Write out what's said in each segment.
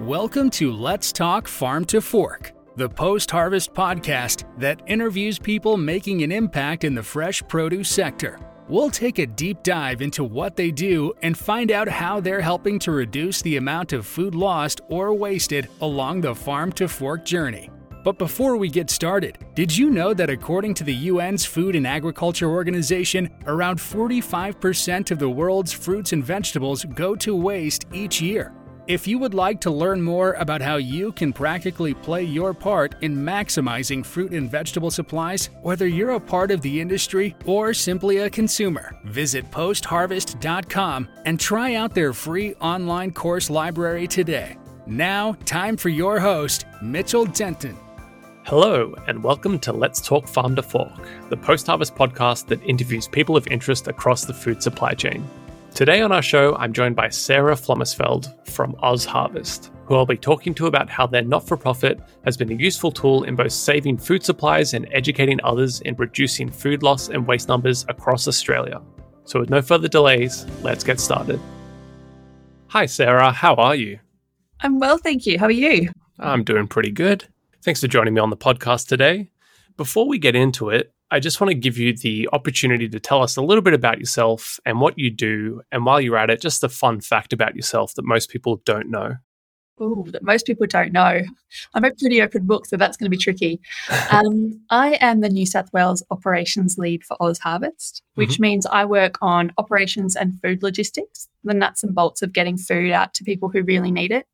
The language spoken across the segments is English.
Welcome to Let's Talk Farm to Fork, the post harvest podcast that interviews people making an impact in the fresh produce sector. We'll take a deep dive into what they do and find out how they're helping to reduce the amount of food lost or wasted along the farm to fork journey. But before we get started, did you know that according to the UN's Food and Agriculture Organization, around 45% of the world's fruits and vegetables go to waste each year? If you would like to learn more about how you can practically play your part in maximizing fruit and vegetable supplies, whether you're a part of the industry or simply a consumer, visit postharvest.com and try out their free online course library today. Now, time for your host, Mitchell Denton. Hello, and welcome to Let's Talk Farm to Fork, the post harvest podcast that interviews people of interest across the food supply chain. Today on our show, I'm joined by Sarah Flomersfeld from Oz Harvest, who I'll be talking to about how their not for profit has been a useful tool in both saving food supplies and educating others in reducing food loss and waste numbers across Australia. So, with no further delays, let's get started. Hi, Sarah, how are you? I'm well, thank you. How are you? I'm doing pretty good. Thanks for joining me on the podcast today. Before we get into it, I just want to give you the opportunity to tell us a little bit about yourself and what you do. And while you're at it, just a fun fact about yourself that most people don't know. Oh, that most people don't know. I'm a pretty open book, so that's going to be tricky. Um, I am the New South Wales operations lead for Oz Harvest, which mm-hmm. means I work on operations and food logistics, the nuts and bolts of getting food out to people who really need it,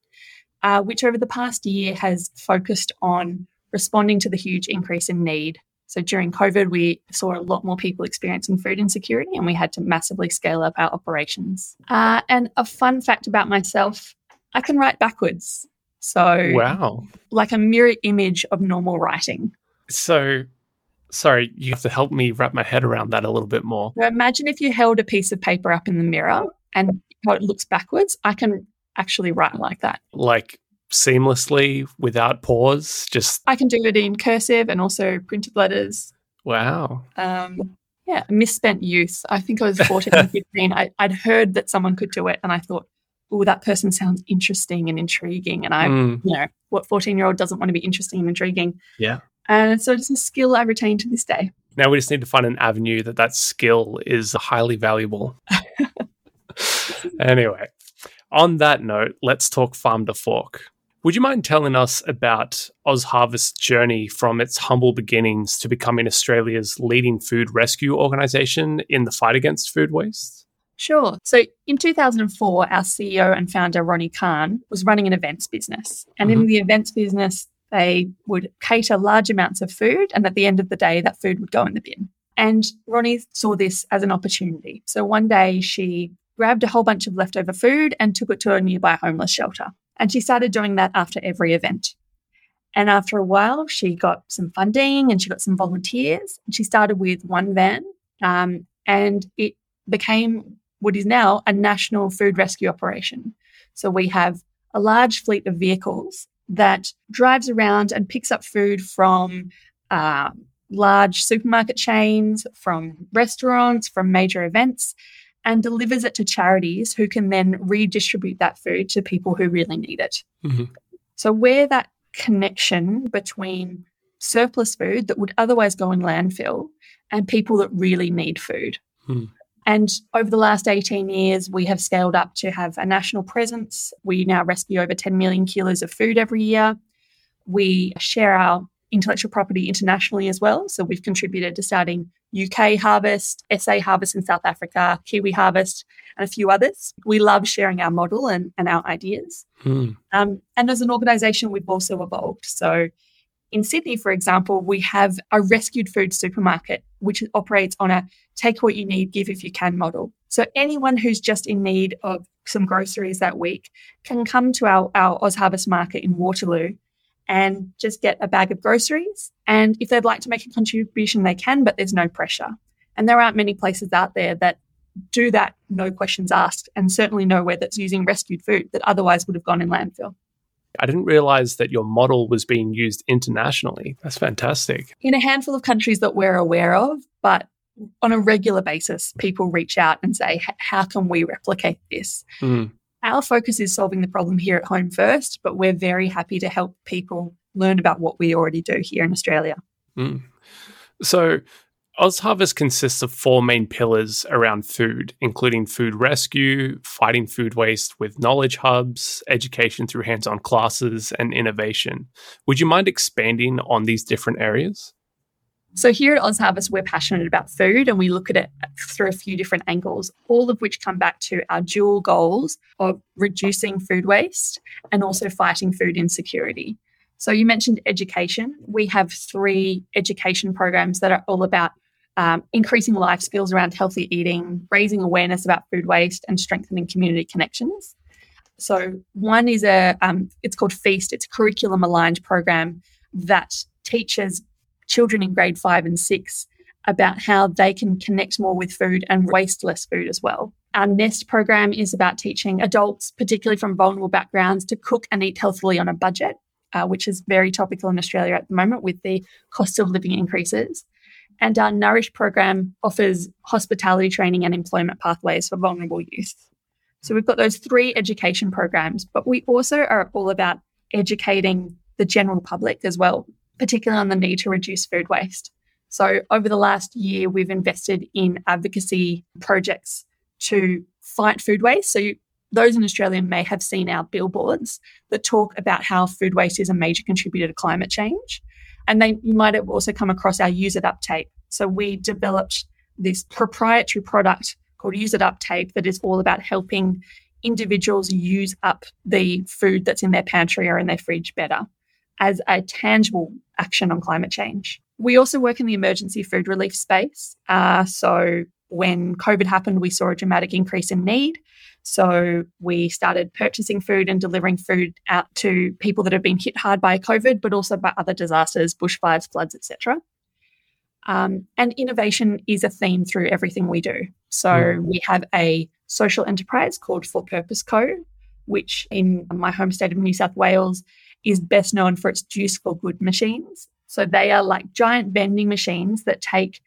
uh, which over the past year has focused on responding to the huge increase in need so during COVID, we saw a lot more people experiencing food insecurity and we had to massively scale up our operations. Uh, and a fun fact about myself I can write backwards. So, wow. Like a mirror image of normal writing. So, sorry, you have to help me wrap my head around that a little bit more. So imagine if you held a piece of paper up in the mirror and how it looks backwards. I can actually write like that. Like seamlessly without pause? Just I can do it in cursive and also printed letters. Wow. Um, yeah, misspent youth. I think I was 14 or 15. I, would heard that someone could do it and I thought, oh, that person sounds interesting and intriguing. And I, mm. you know, what 14 year old doesn't want to be interesting and intriguing? Yeah. And so it's a skill I retain to this day. Now we just need to find an avenue that that skill is highly valuable. anyway, on that note, let's talk farm to fork. Would you mind telling us about Oz Harvest's journey from its humble beginnings to becoming Australia's leading food rescue organisation in the fight against food waste? Sure. So in 2004, our CEO and founder, Ronni Kahn, was running an events business. And mm-hmm. in the events business, they would cater large amounts of food. And at the end of the day, that food would go in the bin. And Ronni saw this as an opportunity. So one day she grabbed a whole bunch of leftover food and took it to a nearby homeless shelter. And she started doing that after every event. And after a while, she got some funding and she got some volunteers. And she started with one van, um, and it became what is now a national food rescue operation. So we have a large fleet of vehicles that drives around and picks up food from uh, large supermarket chains, from restaurants, from major events, and delivers it to charities who can then redistribute that food to people who really need it. Mm-hmm. So, where that connection between surplus food that would otherwise go in landfill and people that really need food. Mm. And over the last 18 years, we have scaled up to have a national presence. We now rescue over 10 million kilos of food every year. We share our intellectual property internationally as well. So we've contributed to starting UK Harvest, SA Harvest in South Africa, Kiwi Harvest, and a few others. We love sharing our model and, and our ideas. Hmm. Um, and as an organisation, we've also evolved. So in Sydney, for example, we have a rescued food supermarket, which operates on a take what you need, give if you can model. So anyone who's just in need of some groceries that week can come to our, our Oz Harvest market in Waterloo and just get a bag of groceries. And if they'd like to make a contribution, they can, but there's no pressure. And there aren't many places out there that do that, no questions asked, and certainly nowhere that's using rescued food that otherwise would have gone in landfill. I didn't realize that your model was being used internationally. That's fantastic. In a handful of countries that we're aware of, but on a regular basis, people reach out and say, How can we replicate this? Mm. Our focus is solving the problem here at home first, but we're very happy to help people learn about what we already do here in Australia. Mm. So, OzHarvest consists of four main pillars around food, including food rescue, fighting food waste with knowledge hubs, education through hands on classes, and innovation. Would you mind expanding on these different areas? So, here at OzHarvest, we're passionate about food and we look at it through a few different angles, all of which come back to our dual goals of reducing food waste and also fighting food insecurity. So, you mentioned education. We have three education programs that are all about um, increasing life skills around healthy eating, raising awareness about food waste, and strengthening community connections. So, one is a um, it's called Feast. It's a curriculum aligned program that teaches children in grade five and six about how they can connect more with food and waste less food as well. Our NEST program is about teaching adults, particularly from vulnerable backgrounds, to cook and eat healthily on a budget, uh, which is very topical in Australia at the moment with the cost of living increases. And our Nourish program offers hospitality training and employment pathways for vulnerable youth. So we've got those three education programs, but we also are all about educating the general public as well, particularly on the need to reduce food waste. So over the last year, we've invested in advocacy projects to fight food waste. So those in Australia may have seen our billboards that talk about how food waste is a major contributor to climate change. And they you might have also come across our use it up tape. So we developed this proprietary product called use it up tape that is all about helping individuals use up the food that's in their pantry or in their fridge better as a tangible action on climate change. We also work in the emergency food relief space. Uh, so when COVID happened, we saw a dramatic increase in need. So we started purchasing food and delivering food out to people that have been hit hard by COVID, but also by other disasters, bushfires, floods, etc. Um, and innovation is a theme through everything we do. So mm. we have a social enterprise called For Purpose Co, which in my home state of New South Wales is best known for its Juice for Good machines. So they are like giant vending machines that take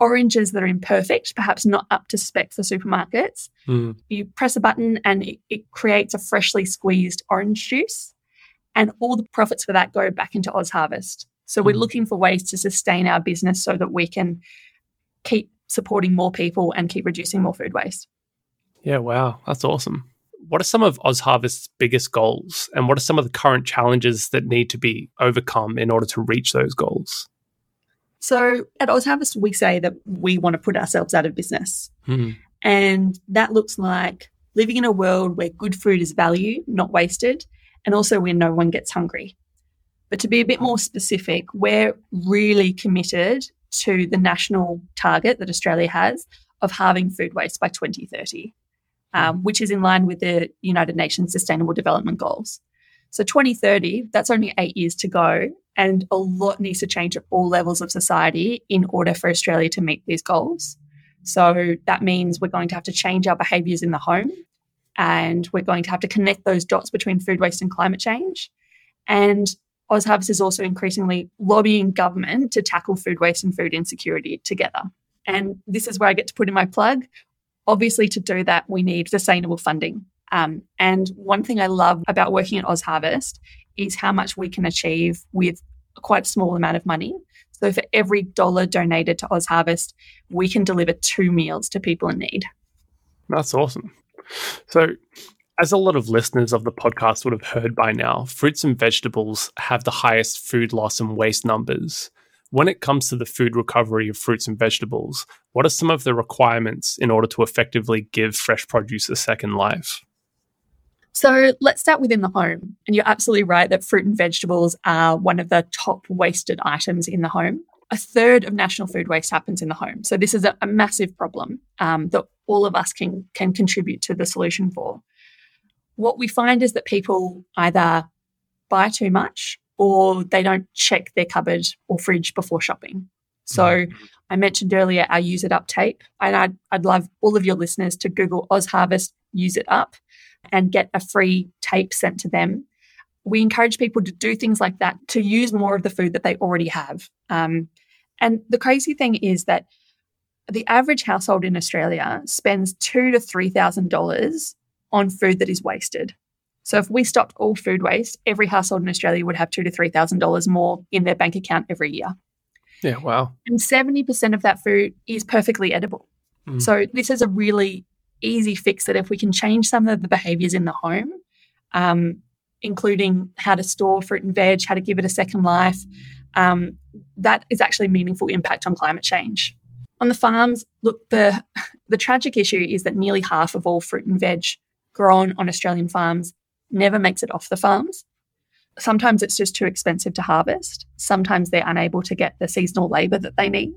oranges that are imperfect, perhaps not up to spec for supermarkets. Mm. You press a button and it, it, creates a freshly squeezed orange juice. And all the profits for that go back into Oz Harvest. So mm. we're looking for ways to sustain our business so that we can keep supporting more people and keep reducing more food waste. Yeah, wow. That's awesome. What are some of OzHarvest's biggest goals? And what are some of the current challenges that need to be overcome in order to reach those goals? So at OzHarvest, we say that we want to put ourselves out of business. Mm. And that looks like living in a world where good food is valued, not wasted, and also where no one gets hungry. But to be a bit more specific, we're really committed to the national target that Australia has of halving food waste by 2030, um, which is in line with the United Nations Sustainable Development Goals. So 2030, that's only eight years to go. And a lot needs to change at all levels of society in order for Australia to meet these goals. So that means we're going to have to change our behaviours in the home and we're going to have to connect those dots between food waste and climate change. And OzHarvest is also increasingly lobbying government to tackle food waste and food insecurity together. And this is where I get to put in my plug. Obviously, to do that, we need sustainable funding. Um, and one thing I love about working at Oz Harvest is how much we can achieve with a quite small amount of money. So for every dollar donated to Oz Harvest, we can deliver two meals to people in need. That's awesome. So, as a lot of listeners of the podcast would have heard by now, fruits and vegetables have the highest food loss and waste numbers. When it comes to the food recovery of fruits and vegetables, what are some of the requirements in order to effectively give fresh produce a second life? So let's start within the home. And you're absolutely right that fruit and vegetables are one of the top wasted items in the home. A third of national food waste happens in the home. So this is a, a massive problem um, that all of us can, can contribute to the solution for. What we find is that people either buy too much or they don't check their cupboard or fridge before shopping. So mm. I mentioned earlier our Use It Up tape, and I'd, I'd love all of your listeners to Google OzHarvest Use It Up and get a free tape sent to them. We encourage people to do things like that to use more of the food that they already have. Um, and the crazy thing is that the average household in Australia spends two to three thousand dollars on food that is wasted. So if we stopped all food waste, every household in Australia would have two to three thousand dollars more in their bank account every year. Yeah, wow. And 70% of that food is perfectly edible. Mm. So this is a really easy fix that if we can change some of the behaviors in the home, um, including how to store fruit and veg, how to give it a second life, um, that is actually a meaningful impact on climate change. On the farms, look, the, the tragic issue is that nearly half of all fruit and veg grown on Australian farms never makes it off the farms. Sometimes it's just too expensive to harvest. Sometimes they're unable to get the seasonal labour that they need.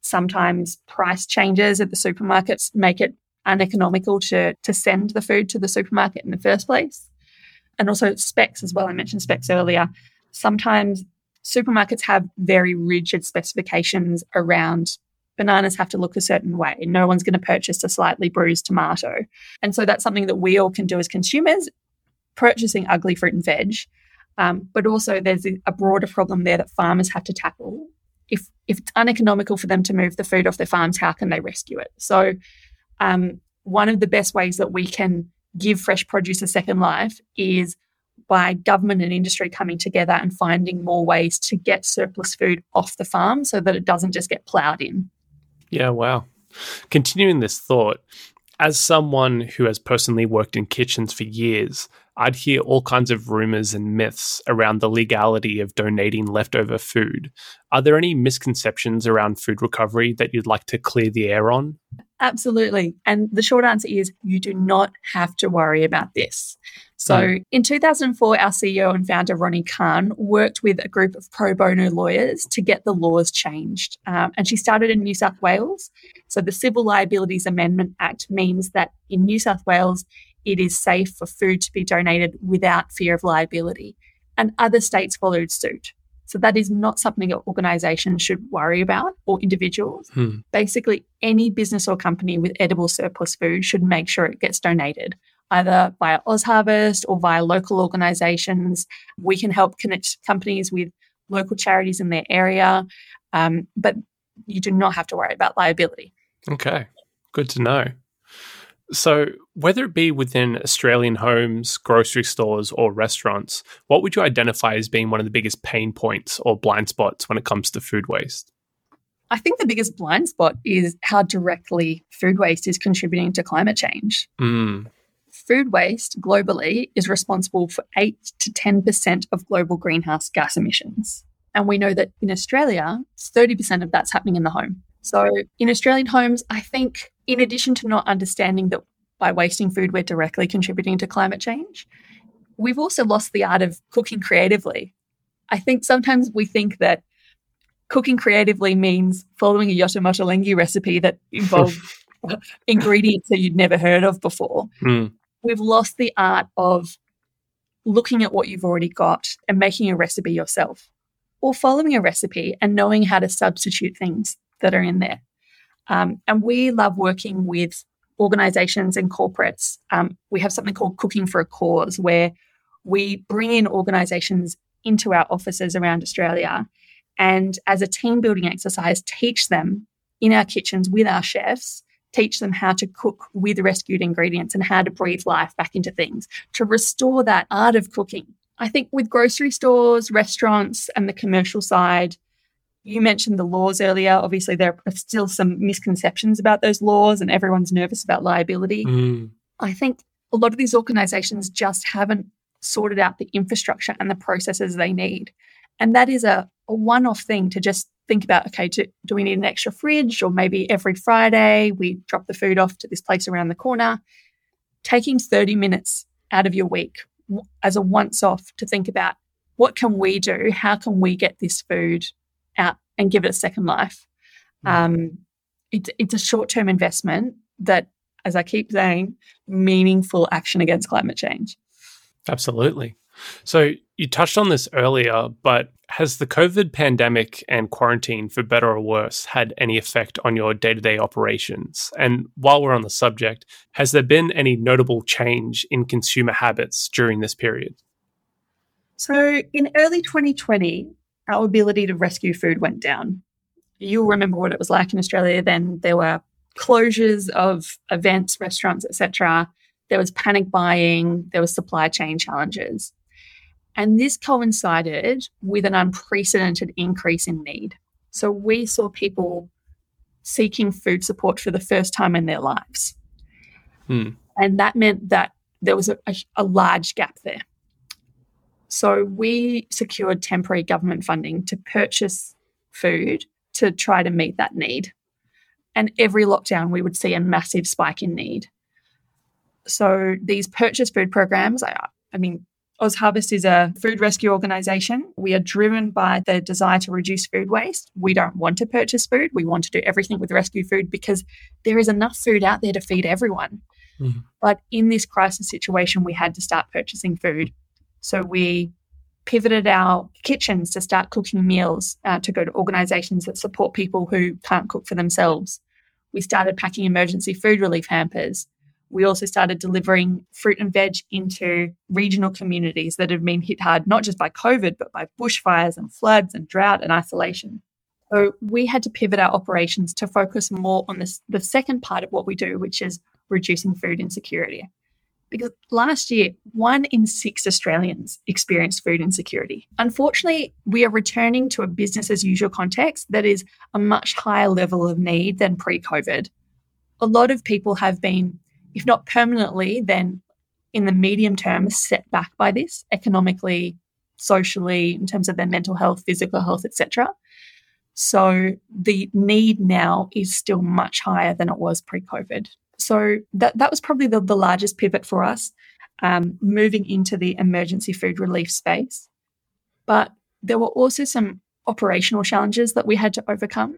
Sometimes price changes at the supermarkets make it uneconomical to, to send the food to the supermarket in the first place. And also specs as well. I mentioned specs earlier. Sometimes supermarkets have very rigid specifications around bananas have to look a certain way. No one's going to purchase a slightly bruised tomato. And so that's something that we all can do as consumers, purchasing ugly fruit and veg. Um, but also there's a broader problem there that farmers have to tackle. If, if it's uneconomical for them to move the food off their farms, how can they rescue it? So um, one of the best ways that we can give fresh produce a second life is by government and industry coming together and finding more ways to get surplus food off the farm so that it doesn't just get ploughed in. Yeah, wow. Continuing this thought, as someone who has personally worked in kitchens for years, I'd hear all kinds of rumors and myths around the legality of donating leftover food. Are there any misconceptions around food recovery that you'd like to clear the air on? Absolutely. And the short answer is you do not have to worry about this. So in 2004, our CEO and founder, Ronni Kahn, worked with a group of pro bono lawyers to get the laws changed. Um, and she started in New South Wales. So the Civil Liabilities Amendment Act means that in New South Wales, it is safe for food to be donated without fear of liability. And other states followed suit. So that is not something that organizations should worry about or individuals. Hmm. Basically, any business or company with edible surplus food should make sure it gets donated, either via OzHarvest or via local organizations. We can help connect companies with local charities in their area, um, but you do not have to worry about liability. Okay, good to know. So, whether it be within Australian homes, grocery stores, or restaurants, what would you identify as being one of the biggest pain points or blind spots when it comes to food waste? I think the biggest blind spot is how directly food waste is contributing to climate change. Mm. Food waste globally is responsible for 8 to 10% of global greenhouse gas emissions. And we know that in Australia, 30% of that's happening in the home. So in Australian homes, I think in addition to not understanding that by wasting food, we're directly contributing to climate change, we've also lost the art of cooking creatively. I think sometimes we think that cooking creatively means following a Yotam Ottolenghi recipe that involves ingredients that you'd never heard of before. Mm. We've lost the art of looking at what you've already got and making a recipe yourself, or following a recipe and knowing how to substitute things that are in there. Um, and we love working with organizations and corporates. Um, we have something called Cooking for a Cause, where we bring in organizations into our offices around Australia and, as a team building exercise, teach them in our kitchens with our chefs, teach them how to cook with rescued ingredients and how to breathe life back into things to restore that art of cooking. I think with grocery stores, restaurants, and the commercial side, you mentioned the laws earlier. Obviously, there are still some misconceptions about those laws, and everyone's nervous about liability. Mm. I think a lot of these organizations just haven't sorted out the infrastructure and the processes they need. And that is a, a one off thing to just think about okay, do, do we need an extra fridge? Or maybe every Friday we drop the food off to this place around the corner. Taking 30 minutes out of your week as a once off to think about what can we do? How can we get this food out and give it a second life. Mm. Um, it's it's a short term investment that, as I keep saying, meaningful action against climate change. Absolutely. So you touched on this earlier, but has the COVID pandemic and quarantine, for better or worse, had any effect on your day to day operations? And while we're on the subject, has there been any notable change in consumer habits during this period? So in early 2020, our ability to rescue food went down. You'll remember what it was like in Australia then. There were closures of events, restaurants, etc. there was panic buying, there was supply chain challenges. And this coincided with an unprecedented increase in need. So we saw people seeking food support for the first time in their lives. Hmm. And that meant that there was a, a, a large gap there. So we secured temporary government funding to purchase food to try to meet that need. And every lockdown, we would see a massive spike in need. So these purchase food programs, I, I mean, Oz Harvest is a food rescue organisation. We are driven by the desire to reduce food waste. We don't want to purchase food. We want to do everything with rescue food because there is enough food out there to feed everyone. Mm-hmm. But in this crisis situation, we had to start purchasing food. So we pivoted our kitchens to start cooking meals uh, to go to organisations that support people who can't cook for themselves. We started packing emergency food relief hampers. We also started delivering fruit and veg into regional communities that have been hit hard, not just by COVID, but by bushfires and floods and drought and isolation. So we had to pivot our operations to focus more on this, the second part of what we do, which is reducing food insecurity. Because last year, one in six Australians experienced food insecurity. Unfortunately, we are returning to a business as usual context that is a much higher level of need than pre COVID. A lot of people have been, if not permanently, then in the medium term, set back by this economically, socially, in terms of their mental health, physical health, etc. So the need now is still much higher than it was pre COVID. So that, that was probably the, the largest pivot for us, um, moving into the emergency food relief space. But there were also some operational challenges that we had to overcome.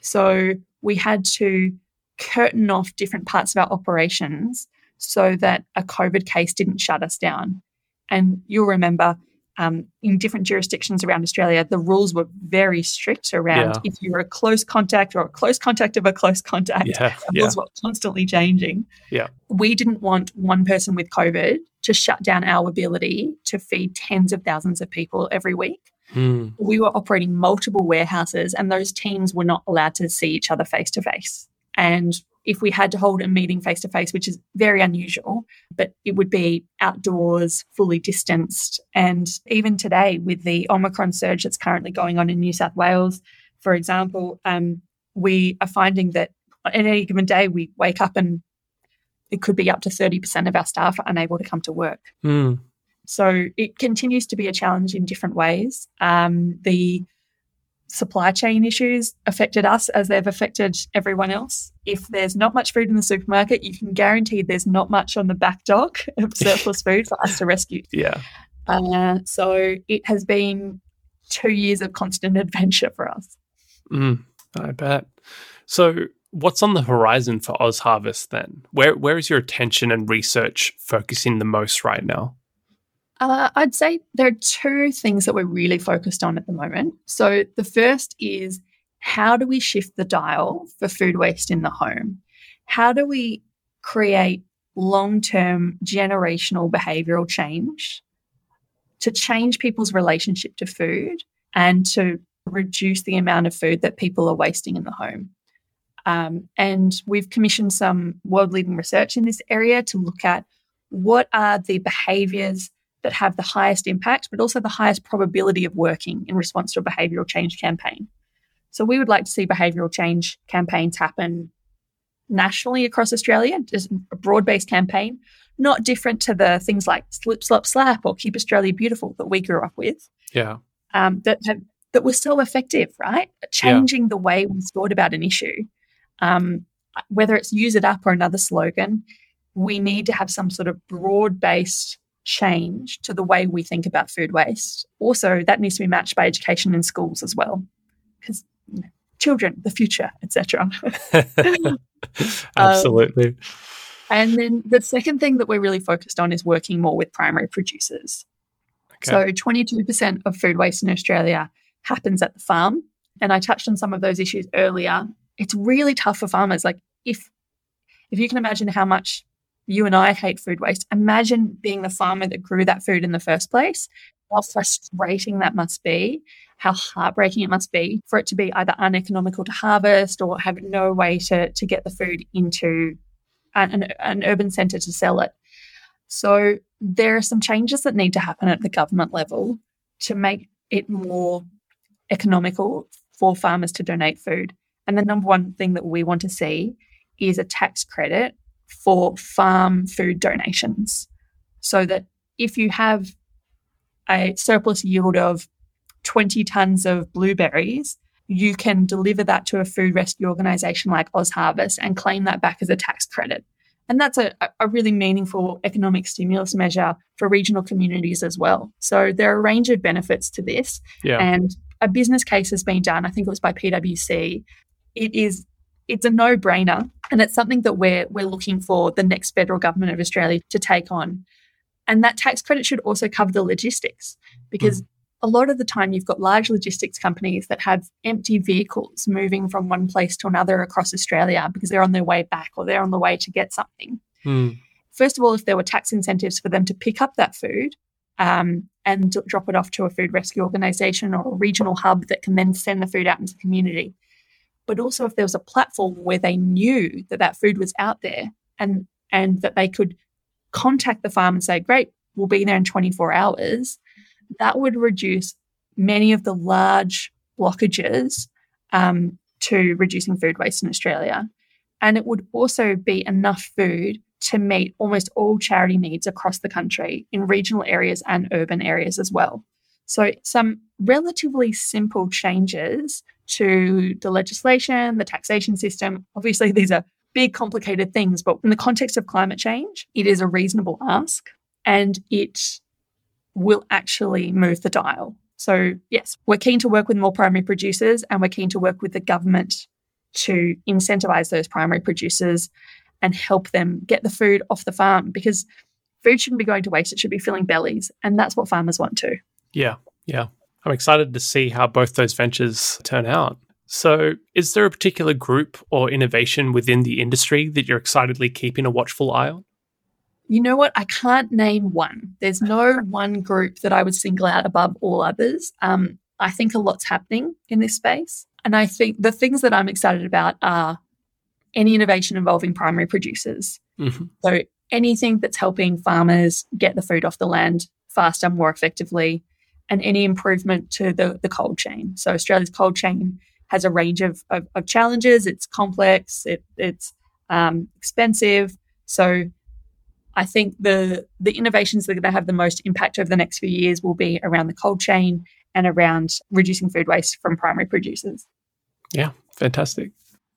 So we had to curtain off different parts of our operations so that a COVID case didn't shut us down. And you'll remember um, in different jurisdictions around Australia, the rules were very strict around yeah. if you were a close contact or a close contact of a close contact. Yeah, yeah. rules were constantly changing. Yeah. We didn't want one person with COVID to shut down our ability to feed tens of thousands of people every week. Mm. We were operating multiple warehouses, and those teams were not allowed to see each other face to face. And if we had to hold a meeting face to face, which is very unusual, but it would be outdoors, fully distanced. And even today, with the Omicron surge that's currently going on in New South Wales, for example, um, we are finding that on any given day we wake up and it could be up to 30% of our staff are unable to come to work. Mm. So it continues to be a challenge in different ways. Um, the supply chain issues affected us as they've affected everyone else. If there's not much food in the supermarket, you can guarantee there's not much on the back dock of surplus food for us to rescue. Yeah. Uh, so it has been two years of constant adventure for us. Mm, I bet. So what's on the horizon for Oz Harvest then? Where where is your attention and research focusing the most right now? Uh, I'd say there are two things that we're really focused on at the moment. So, the first is how do we shift the dial for food waste in the home? How do we create long term generational behavioral change to change people's relationship to food and to reduce the amount of food that people are wasting in the home? Um, and we've commissioned some world leading research in this area to look at what are the behaviors that have the highest impact, but also the highest probability of working in response to a behavioural change campaign. So we would like to see behavioural change campaigns happen nationally across Australia, just a broad based campaign, not different to the things like Slip, Slop, Slap or Keep Australia Beautiful that we grew up with. Yeah. Um, that have, that were so effective, right? Changing yeah. the way we thought about an issue. Um, whether it's use it up or another slogan, we need to have some sort of broad based change to the way we think about food waste. Also, that needs to be matched by education in schools as well, because you know, children, the future, etc. Absolutely. Um, and then the second thing that we're really focused on is working more with primary producers. Okay. So, 22% of food waste in Australia happens at the farm. And I touched on some of those issues earlier. It's really tough for farmers. Like, if if you can imagine how much you and I hate food waste. Imagine being the farmer that grew that food in the first place. How frustrating that must be, how heartbreaking it must be for it to be either uneconomical to harvest or have no way to, to get the food into an, an urban centre to sell it. So there are some changes that need to happen at the government level to make it more economical for farmers to donate food. And the number one thing that we want to see is a tax credit for farm food donations so that if you have a surplus yield of 20 tons of blueberries, you can deliver that to a food rescue organization like Oz Harvest and claim that back as a tax credit. And that's a, a really meaningful economic stimulus measure for regional communities as well. So there are a range of benefits to this. Yeah. And a business case has been done, I think it was by PwC. It is it's a no-brainer and it's something that we're we're looking for the next federal government of Australia to take on. And that tax credit should also cover the logistics because mm a lot of the time you've got large logistics companies that have empty vehicles moving from one place to another across Australia because they're on their way back or they're on the way to get something. Mm. First of all, if there were tax incentives for them to pick up that food um, and drop it off to a food rescue organisation or a regional hub that can then send the food out into the community. But also, if there was a platform where they knew that that food was out there and and that they could contact the farm and say, "Great, we'll be there in 24 hours," that would reduce many of the large blockages um, to reducing food waste in Australia. And it would also be enough food to meet almost all charity needs across the country in regional areas and urban areas as well. So, some relatively simple changes to the legislation, the taxation system. Obviously, these are big, complicated things, but in the context of climate change, it is a reasonable ask and it will actually move the dial. So, yes, we're keen to work with more primary producers and we're keen to work with the government to incentivize those primary producers and help them get the food off the farm because food shouldn't be going to waste. It should be filling bellies. And that's what farmers want too. Yeah. Yeah. I'm excited to see how both those ventures turn out. So, is there a particular group or innovation within the industry that you're excitedly keeping a watchful eye on? You know what? I can't name one. There's no one group that I would single out above all others. Um, I think a lot's happening in this space. And I think the things that I'm excited about are any innovation involving primary producers. Mm-hmm. So anything that's helping farmers get the food off the land faster, more effectively, and any improvement to the, the cold chain. So Australia's cold chain has a range of, of, of challenges. It's complex, it, it's um, expensive. So I think the the innovations that are going to have the most impact over the next few years will be around the cold chain and around reducing food waste from primary producers. Yeah, fantastic.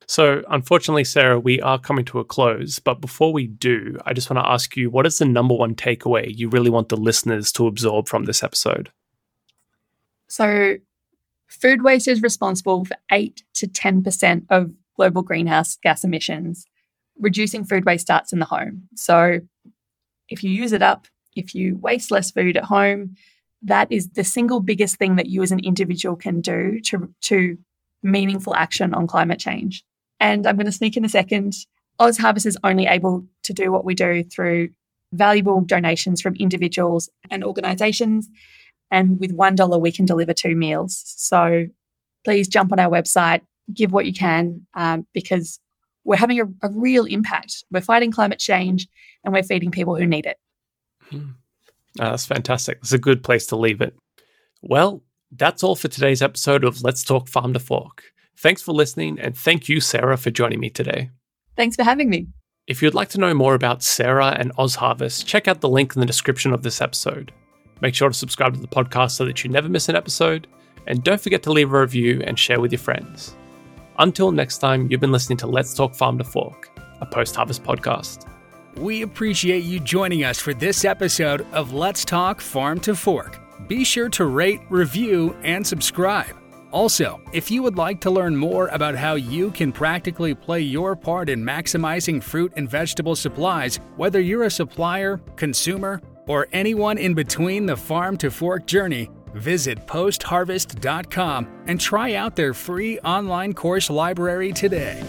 So, unfortunately, Sarah, we are coming to a close. But before we do, I just want to ask you what is the number one takeaway you really want the listeners to absorb from this episode? So, food waste is responsible for 8 to 10% of global greenhouse gas emissions. Reducing food waste starts in the home. So, if you use it up, if you waste less food at home, that is the single biggest thing that you as an individual can do to, to meaningful action on climate change. And I'm going to sneak in a second. OzHarvest is only able to do what we do through valuable donations from individuals and organizations. And with $1, we can deliver two meals. So please jump on our website, give what you can, um, because we're having a, a, real impact. We're fighting climate change and we're feeding people who need it. Oh, that's fantastic. It's a good place to leave it. Well, that's all for today's episode of Let's Talk Farm to Fork. Thanks for listening, and thank you, Sarah, for joining me today. Thanks for having me. If you'd like to know more about Sarah and Oz Harvest, check out the link in the description of this episode. Make sure to subscribe to the podcast so that you never miss an episode, and don't forget to leave a review and share with your friends. Until next time, you've been listening to Let's Talk Farm to Fork, a post harvest podcast. We appreciate you joining us for this episode of Let's Talk Farm to Fork. Be sure to rate, review, and subscribe. Also, if you would like to learn more about how you can practically play your part in maximizing fruit and vegetable supplies, whether you're a supplier, consumer, or anyone in between the farm to fork journey, visit postharvest.com and try out their free online course library today.